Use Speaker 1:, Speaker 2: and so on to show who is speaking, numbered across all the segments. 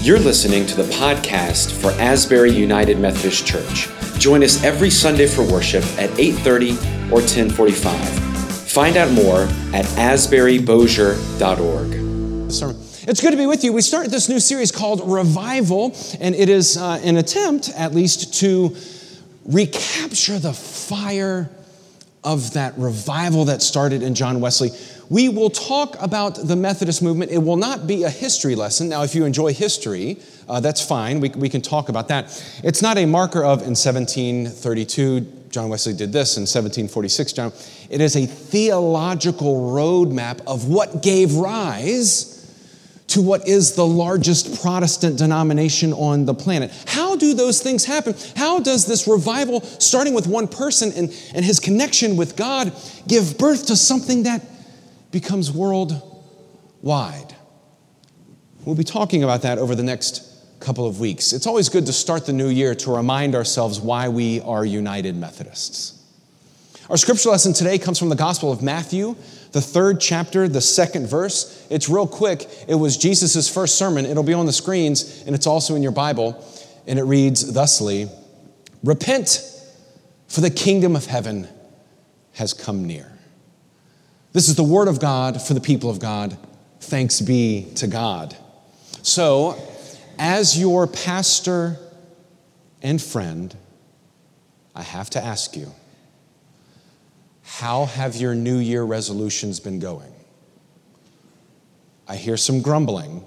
Speaker 1: You're listening to the podcast for Asbury United Methodist Church. Join us every Sunday for worship at 8:30 or 10:45. Find out more at asburybosier.org.
Speaker 2: It's good to be with you. We start this new series called Revival, and it is uh, an attempt, at least, to recapture the fire of that revival that started in John Wesley. We will talk about the Methodist movement. It will not be a history lesson. Now, if you enjoy history, uh, that's fine. We, we can talk about that. It's not a marker of in 1732, John Wesley did this, in 1746, John. It is a theological roadmap of what gave rise to what is the largest Protestant denomination on the planet. How do those things happen? How does this revival, starting with one person and, and his connection with God, give birth to something that becomes worldwide? We'll be talking about that over the next couple of weeks. It's always good to start the new year to remind ourselves why we are United Methodists. Our scripture lesson today comes from the Gospel of Matthew, the third chapter, the second verse. It's real quick. It was Jesus' first sermon. It'll be on the screens, and it's also in your Bible. And it reads thusly Repent, for the kingdom of heaven has come near. This is the word of God for the people of God. Thanks be to God. So, as your pastor and friend, I have to ask you how have your New Year resolutions been going? I hear some grumbling.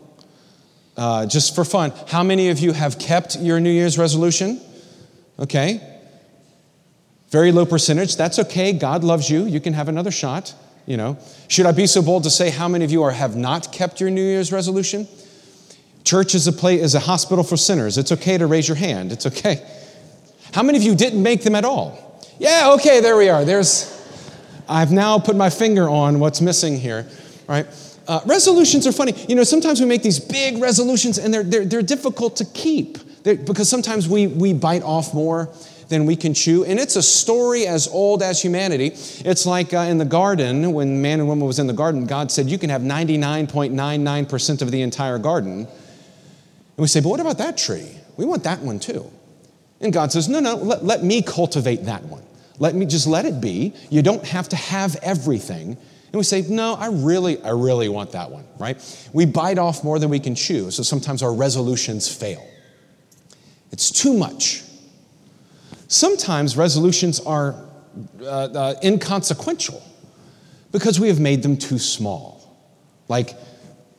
Speaker 2: Uh, just for fun, how many of you have kept your New Year's resolution? Okay. Very low percentage. That's okay. God loves you. You can have another shot. You know. Should I be so bold to say how many of you are, have not kept your New Year's resolution? Church is a play is a hospital for sinners. It's okay to raise your hand. It's okay. How many of you didn't make them at all? Yeah, okay, there we are. There's I've now put my finger on what's missing here, right? Uh, resolutions are funny. You know, sometimes we make these big resolutions and they're, they're, they're difficult to keep they're, because sometimes we, we bite off more than we can chew. And it's a story as old as humanity. It's like uh, in the garden, when man and woman was in the garden, God said, You can have 99.99% of the entire garden. And we say, But what about that tree? We want that one too. And God says, No, no, let, let me cultivate that one. Let me just let it be. You don't have to have everything. And we say, no, I really, I really want that one, right? We bite off more than we can chew, so sometimes our resolutions fail. It's too much. Sometimes resolutions are uh, uh, inconsequential because we have made them too small. Like,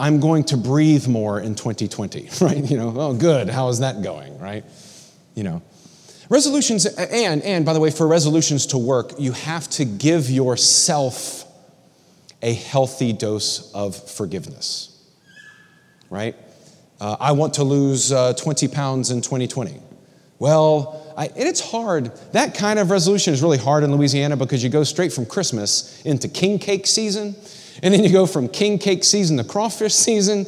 Speaker 2: I'm going to breathe more in 2020, right? You know, oh, good, how is that going, right? You know, Resolutions, and, and by the way, for resolutions to work, you have to give yourself a healthy dose of forgiveness, right? Uh, I want to lose uh, 20 pounds in 2020. Well, I, and it's hard. That kind of resolution is really hard in Louisiana because you go straight from Christmas into king cake season, and then you go from king cake season to crawfish season,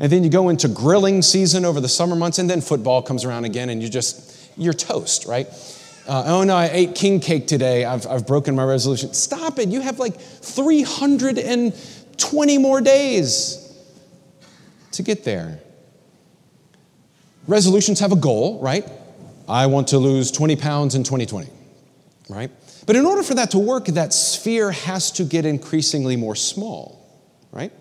Speaker 2: and then you go into grilling season over the summer months, and then football comes around again, and you just you're toast, right? Uh, oh no, I ate king cake today. I've, I've broken my resolution. Stop it. You have like 320 more days to get there. Resolutions have a goal, right? I want to lose 20 pounds in 2020, right? But in order for that to work, that sphere has to get increasingly more small, right?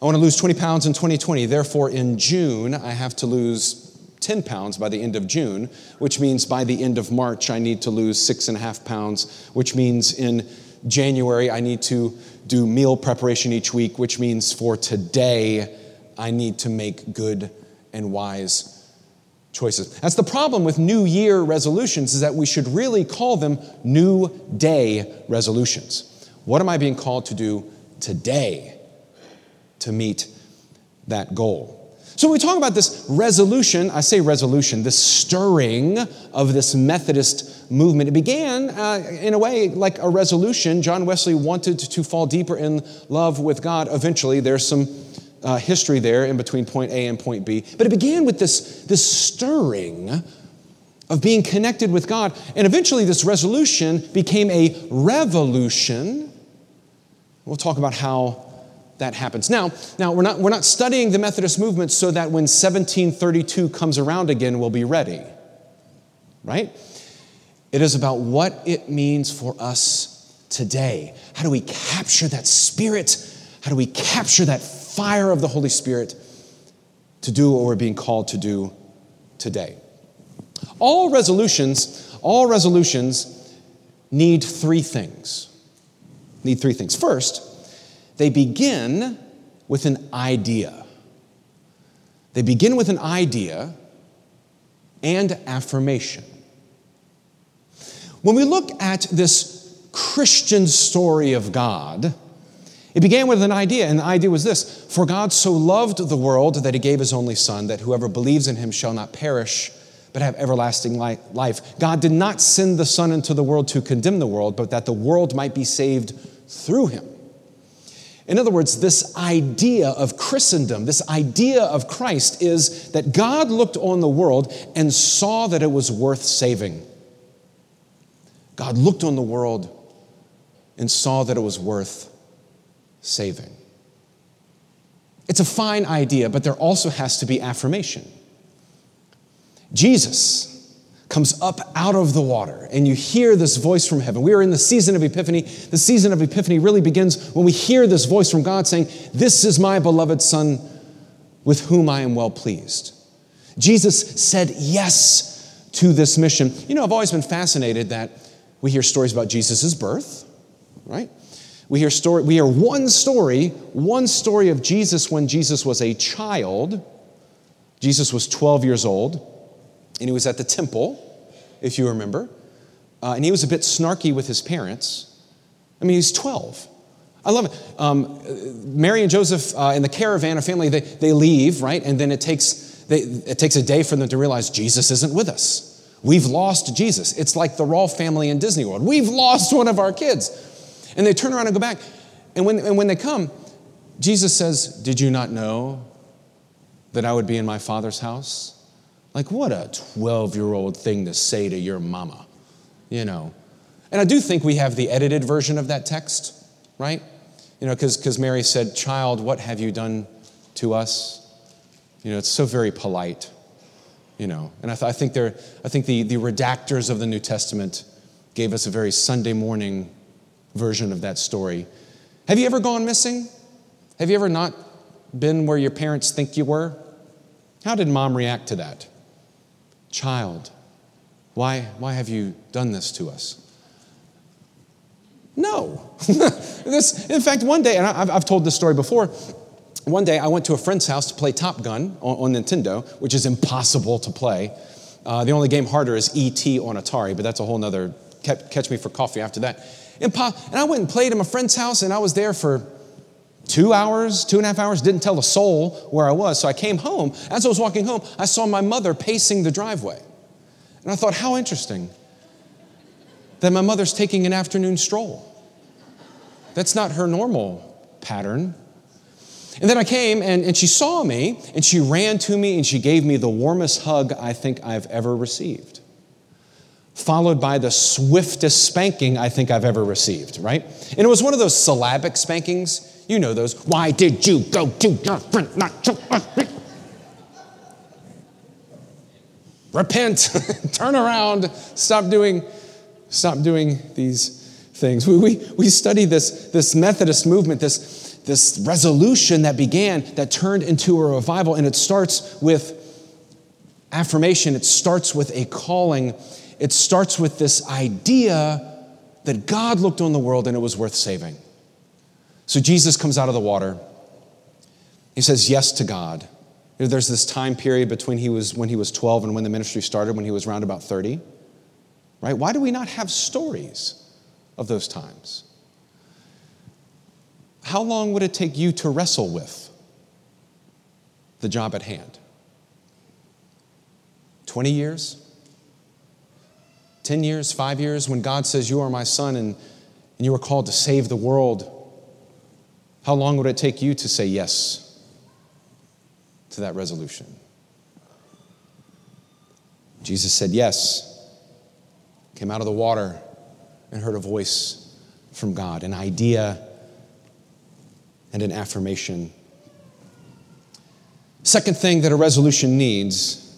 Speaker 2: I want to lose 20 pounds in 2020. Therefore, in June, I have to lose 10 pounds by the end of June, which means by the end of March, I need to lose six and a half pounds, which means in January, I need to do meal preparation each week, which means for today, I need to make good and wise choices. That's the problem with New Year resolutions, is that we should really call them New Day resolutions. What am I being called to do today to meet that goal? So, when we talk about this resolution, I say resolution, this stirring of this Methodist movement, it began uh, in a way like a resolution. John Wesley wanted to fall deeper in love with God. Eventually, there's some uh, history there in between point A and point B. But it began with this, this stirring of being connected with God. And eventually, this resolution became a revolution. We'll talk about how that happens. Now, now we're, not, we're not studying the Methodist movement so that when 1732 comes around again, we'll be ready, right? It is about what it means for us today. How do we capture that spirit? How do we capture that fire of the Holy Spirit to do what we're being called to do today? All resolutions, all resolutions need three things. Need three things. First, they begin with an idea. They begin with an idea and affirmation. When we look at this Christian story of God, it began with an idea, and the idea was this For God so loved the world that he gave his only Son, that whoever believes in him shall not perish, but have everlasting life. God did not send the Son into the world to condemn the world, but that the world might be saved through him. In other words, this idea of Christendom, this idea of Christ, is that God looked on the world and saw that it was worth saving. God looked on the world and saw that it was worth saving. It's a fine idea, but there also has to be affirmation. Jesus, comes up out of the water, and you hear this voice from heaven. We are in the season of Epiphany. The season of Epiphany really begins when we hear this voice from God saying, This is my beloved Son with whom I am well pleased. Jesus said yes to this mission. You know, I've always been fascinated that we hear stories about Jesus' birth, right? We hear story, we hear one story, one story of Jesus when Jesus was a child. Jesus was 12 years old and he was at the temple, if you remember, uh, and he was a bit snarky with his parents. I mean, he's 12. I love it. Um, Mary and Joseph uh, in the caravan, a family, they, they leave, right? And then it takes, they, it takes a day for them to realize Jesus isn't with us. We've lost Jesus. It's like the Rolfe family in Disney World. We've lost one of our kids. And they turn around and go back. And when, and when they come, Jesus says, Did you not know that I would be in my Father's house? Like, what a 12 year old thing to say to your mama, you know. And I do think we have the edited version of that text, right? You know, because Mary said, Child, what have you done to us? You know, it's so very polite, you know. And I, th- I think, there, I think the, the redactors of the New Testament gave us a very Sunday morning version of that story. Have you ever gone missing? Have you ever not been where your parents think you were? How did mom react to that? Child, why, why have you done this to us? No. this, in fact, one day, and I've, I've told this story before, one day I went to a friend's house to play Top Gun on, on Nintendo, which is impossible to play. Uh, the only game harder is E.T. on Atari, but that's a whole nother catch me for coffee after that. And I went and played at my friend's house, and I was there for two hours, two and a half hours, didn't tell a soul where I was. So I came home. As I was walking home, I saw my mother pacing the driveway. And I thought, how interesting that my mother's taking an afternoon stroll. That's not her normal pattern. And then I came and, and she saw me and she ran to me and she gave me the warmest hug I think I've ever received, followed by the swiftest spanking I think I've ever received, right? And it was one of those syllabic spankings you know those. Why did you go to your friend not to us? Repent, turn around, stop doing, stop doing these things. We, we, we study this, this Methodist movement, this, this resolution that began, that turned into a revival, and it starts with affirmation, it starts with a calling, it starts with this idea that God looked on the world and it was worth saving. So Jesus comes out of the water. He says yes to God. There's this time period between he was, when he was 12 and when the ministry started, when he was around about 30. Right? Why do we not have stories of those times? How long would it take you to wrestle with the job at hand? 20 years? 10 years? Five years? When God says, You are my son and, and you are called to save the world how long would it take you to say yes to that resolution? Jesus said yes, came out of the water, and heard a voice from God, an idea and an affirmation. Second thing that a resolution needs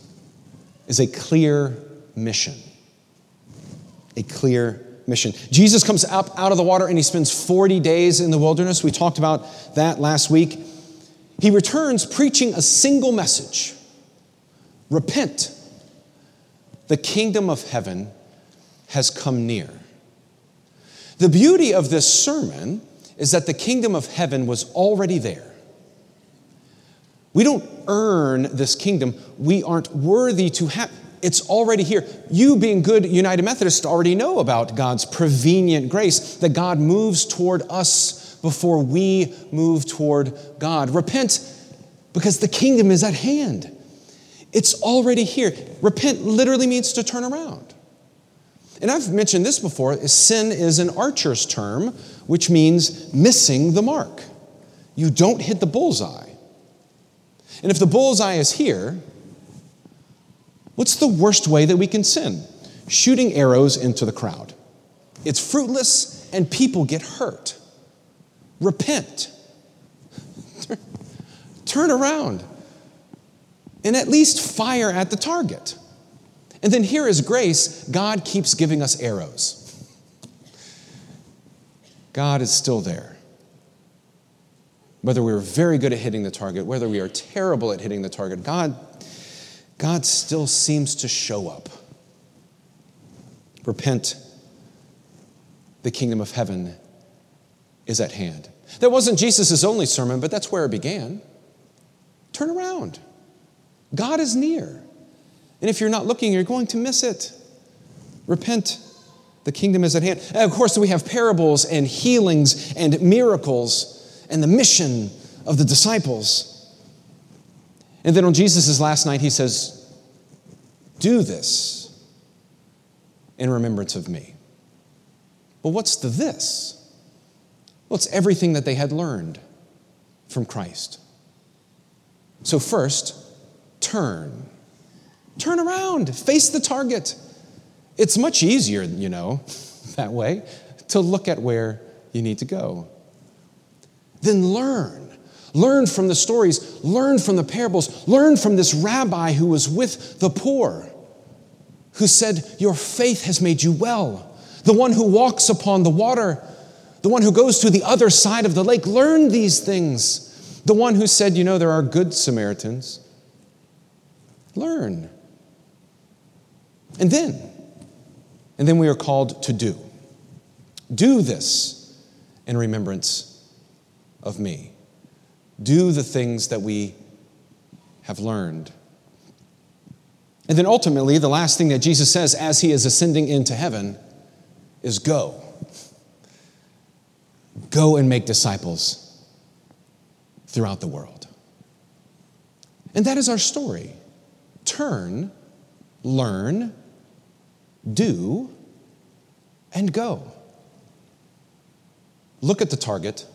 Speaker 2: is a clear mission. A clear mission. Jesus comes up out of the water and he spends 40 days in the wilderness. We talked about that last week. He returns preaching a single message Repent. The kingdom of heaven has come near. The beauty of this sermon is that the kingdom of heaven was already there. We don't earn this kingdom. We aren't worthy to have it's already here. You, being good United Methodists, already know about God's prevenient grace, that God moves toward us before we move toward God. Repent because the kingdom is at hand. It's already here. Repent literally means to turn around. And I've mentioned this before sin is an archer's term, which means missing the mark. You don't hit the bullseye. And if the bullseye is here, what's the worst way that we can sin? Shooting arrows into the crowd. It's fruitless and people get hurt. Repent. Turn around and at least fire at the target. And then here is grace God keeps giving us arrows. God is still there. Whether we're very good at hitting the target, whether we are terrible at hitting the target, God, God still seems to show up. Repent. The kingdom of heaven is at hand. That wasn't Jesus' only sermon, but that's where it began. Turn around. God is near. And if you're not looking, you're going to miss it. Repent. The kingdom is at hand. And of course, we have parables and healings and miracles and the mission of the disciples. And then on Jesus' last night, he says, Do this in remembrance of me. Well, what's the this? Well, it's everything that they had learned from Christ. So, first, turn. Turn around, face the target. It's much easier, you know, that way, to look at where you need to go. Then learn. Learn from the stories, learn from the parables, learn from this rabbi who was with the poor, who said, Your faith has made you well. The one who walks upon the water, the one who goes to the other side of the lake. Learn these things. The one who said, You know, there are good Samaritans. Learn. And then, and then we are called to do. Do this in remembrance of me. Do the things that we have learned. And then ultimately, the last thing that Jesus says as he is ascending into heaven is go. Go and make disciples throughout the world. And that is our story. Turn, learn, do, and go. Look at the target.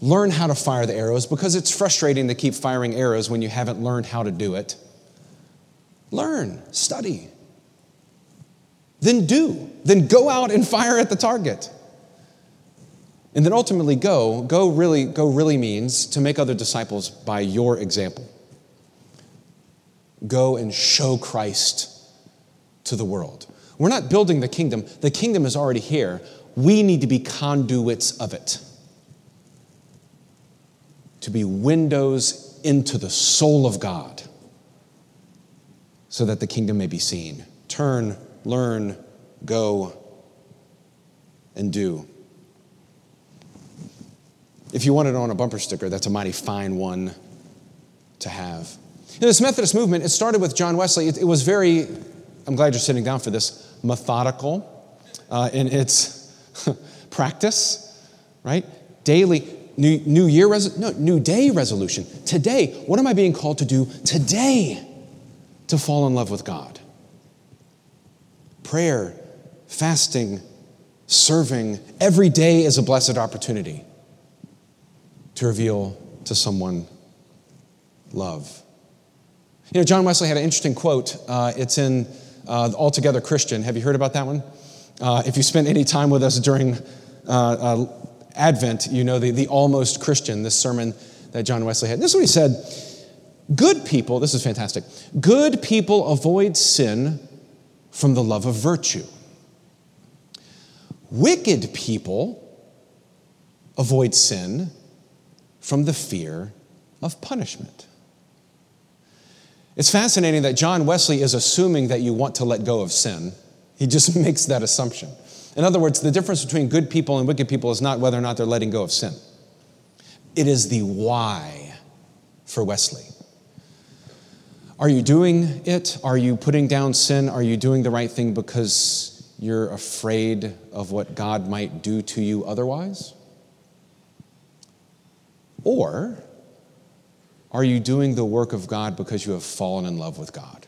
Speaker 2: Learn how to fire the arrows because it's frustrating to keep firing arrows when you haven't learned how to do it. Learn, study. Then do. Then go out and fire at the target. And then ultimately go. Go really go really means to make other disciples by your example. Go and show Christ to the world. We're not building the kingdom, the kingdom is already here. We need to be conduits of it, to be windows into the soul of God so that the kingdom may be seen. Turn, learn, go, and do. If you want it on a bumper sticker, that's a mighty fine one to have. You this Methodist movement, it started with John Wesley. It, it was very, I'm glad you're sitting down for this, methodical uh, in its practice, right? Daily, new, new year, res- no, new day resolution. Today, what am I being called to do today to fall in love with God? Prayer, fasting, serving, every day is a blessed opportunity to reveal to someone love. You know, John Wesley had an interesting quote. Uh, it's in uh, Altogether Christian. Have you heard about that one? Uh, if you spent any time with us during uh, uh Advent, you know, the, the almost Christian, this sermon that John Wesley had. This is what he said Good people, this is fantastic, good people avoid sin from the love of virtue. Wicked people avoid sin from the fear of punishment. It's fascinating that John Wesley is assuming that you want to let go of sin. He just makes that assumption. In other words, the difference between good people and wicked people is not whether or not they're letting go of sin, it is the why for Wesley. Are you doing it? Are you putting down sin? Are you doing the right thing because you're afraid of what God might do to you otherwise? Or are you doing the work of God because you have fallen in love with God?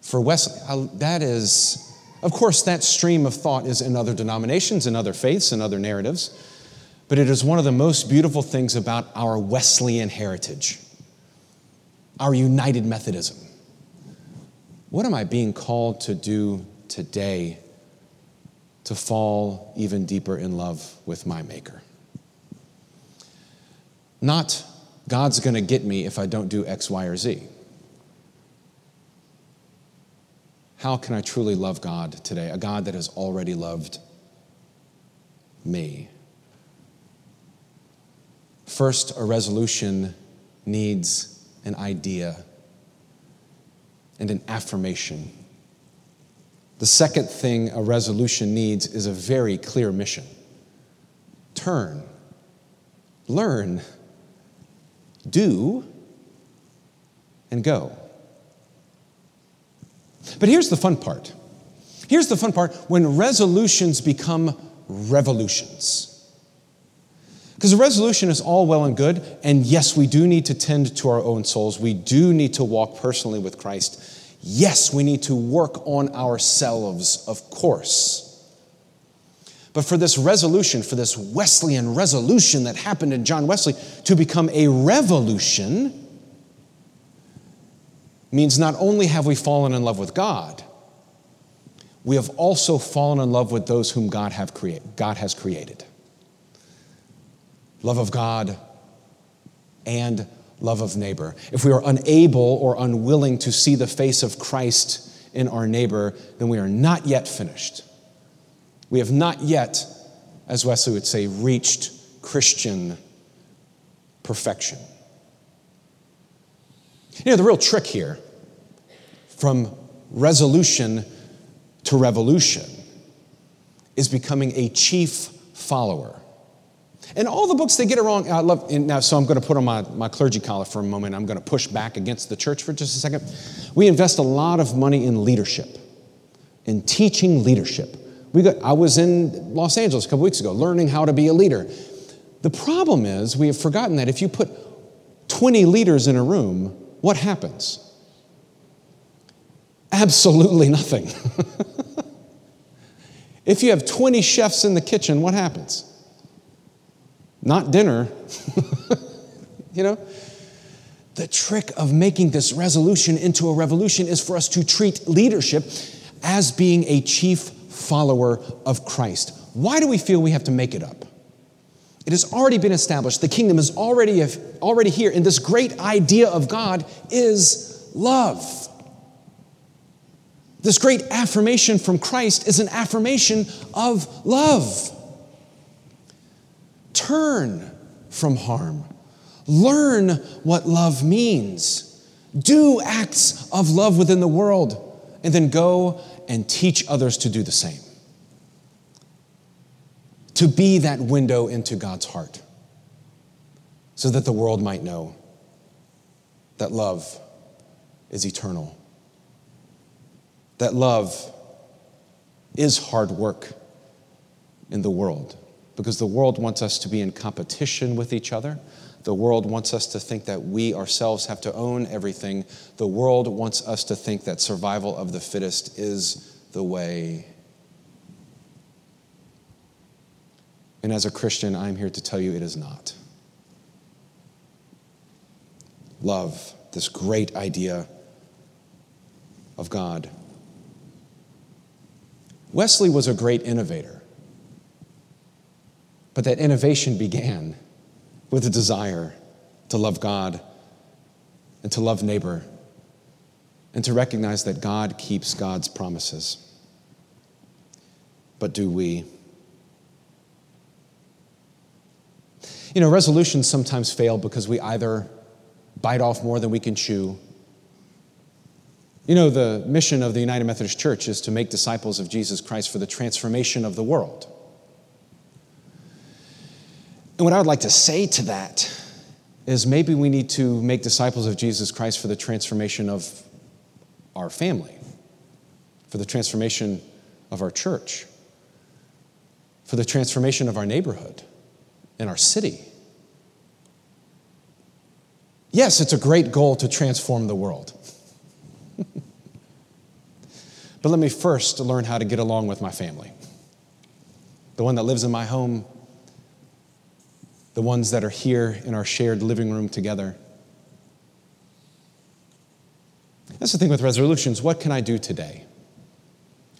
Speaker 2: For Wesley, that is, of course, that stream of thought is in other denominations, in other faiths, in other narratives, but it is one of the most beautiful things about our Wesleyan heritage, our united Methodism. What am I being called to do today to fall even deeper in love with my Maker? Not God's going to get me if I don't do X, Y, or Z. How can I truly love God today? A God that has already loved me. First, a resolution needs an idea and an affirmation. The second thing a resolution needs is a very clear mission turn, learn, do, and go. But here's the fun part. Here's the fun part when resolutions become revolutions. Because a resolution is all well and good, and yes, we do need to tend to our own souls. We do need to walk personally with Christ. Yes, we need to work on ourselves, of course. But for this resolution, for this Wesleyan resolution that happened in John Wesley to become a revolution, means not only have we fallen in love with God, we have also fallen in love with those whom God, have create, God has created. Love of God and love of neighbor. If we are unable or unwilling to see the face of Christ in our neighbor, then we are not yet finished. We have not yet, as Wesley would say, reached Christian perfection. You know, the real trick here from resolution to revolution is becoming a chief follower. And all the books they get it wrong. I love now, so I'm going to put on my, my clergy collar for a moment. I'm going to push back against the church for just a second. We invest a lot of money in leadership, in teaching leadership. We got, I was in Los Angeles a couple weeks ago learning how to be a leader. The problem is, we have forgotten that if you put 20 leaders in a room, what happens? Absolutely nothing. if you have 20 chefs in the kitchen, what happens? Not dinner. you know? The trick of making this resolution into a revolution is for us to treat leadership as being a chief follower of Christ. Why do we feel we have to make it up? It has already been established. The kingdom is already, already here. And this great idea of God is love. This great affirmation from Christ is an affirmation of love. Turn from harm. Learn what love means. Do acts of love within the world. And then go and teach others to do the same. To be that window into God's heart so that the world might know that love is eternal, that love is hard work in the world because the world wants us to be in competition with each other. The world wants us to think that we ourselves have to own everything. The world wants us to think that survival of the fittest is the way. And as a Christian, I'm here to tell you it is not. Love, this great idea of God. Wesley was a great innovator. but that innovation began with a desire to love God and to love neighbor and to recognize that God keeps God's promises. But do we? You know, resolutions sometimes fail because we either bite off more than we can chew. You know, the mission of the United Methodist Church is to make disciples of Jesus Christ for the transformation of the world. And what I would like to say to that is maybe we need to make disciples of Jesus Christ for the transformation of our family, for the transformation of our church, for the transformation of our neighborhood and our city. Yes, it's a great goal to transform the world. but let me first learn how to get along with my family. The one that lives in my home, the ones that are here in our shared living room together. That's the thing with resolutions. What can I do today?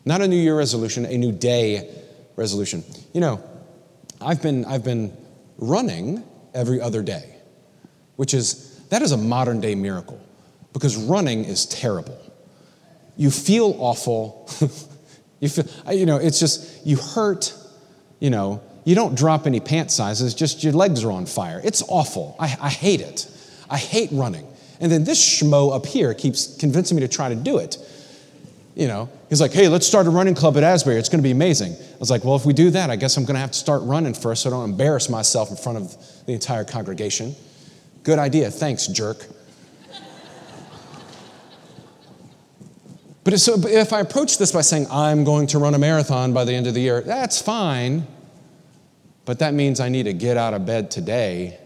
Speaker 2: Not a New Year resolution, a new day resolution. You know, I've been, I've been running every other day, which is, that is a modern day miracle because running is terrible. You feel awful. you feel, you know, it's just, you hurt, you know, you don't drop any pant sizes, just your legs are on fire. It's awful. I, I hate it. I hate running. And then this schmo up here keeps convincing me to try to do it. You know, he's like, hey, let's start a running club at Asbury. It's going to be amazing. I was like, well, if we do that, I guess I'm going to have to start running first so I don't embarrass myself in front of the entire congregation. Good idea. Thanks, jerk. But so if I approach this by saying, I'm going to run a marathon by the end of the year, that's fine. But that means I need to get out of bed today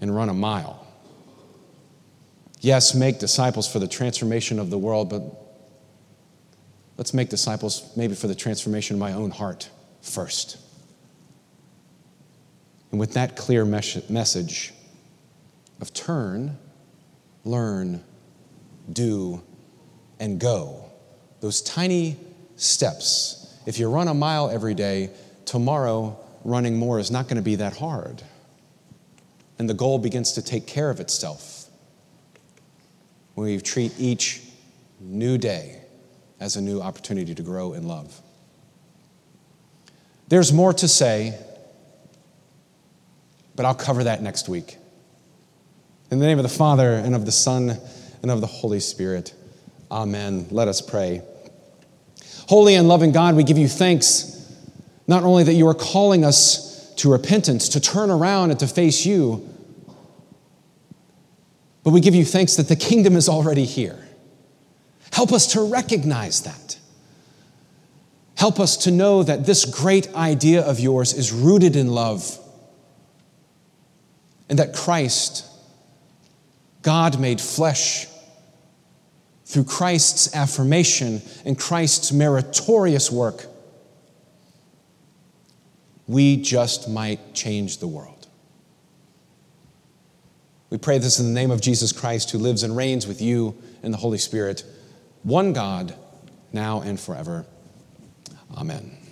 Speaker 2: and run a mile. Yes, make disciples for the transformation of the world, but let's make disciples maybe for the transformation of my own heart first. And with that clear mes- message of turn, learn, do, and go, those tiny steps if you run a mile every day, tomorrow running more is not going to be that hard. And the goal begins to take care of itself we treat each new day as a new opportunity to grow in love. There's more to say, but I'll cover that next week. In the name of the Father, and of the Son, and of the Holy Spirit, amen. Let us pray. Holy and loving God, we give you thanks not only that you are calling us to repentance, to turn around and to face you, but we give you thanks that the kingdom is already here. Help us to recognize that. Help us to know that this great idea of yours is rooted in love and that Christ, God made flesh, through Christ's affirmation and Christ's meritorious work, we just might change the world. We pray this in the name of Jesus Christ, who lives and reigns with you in the Holy Spirit, one God, now and forever. Amen.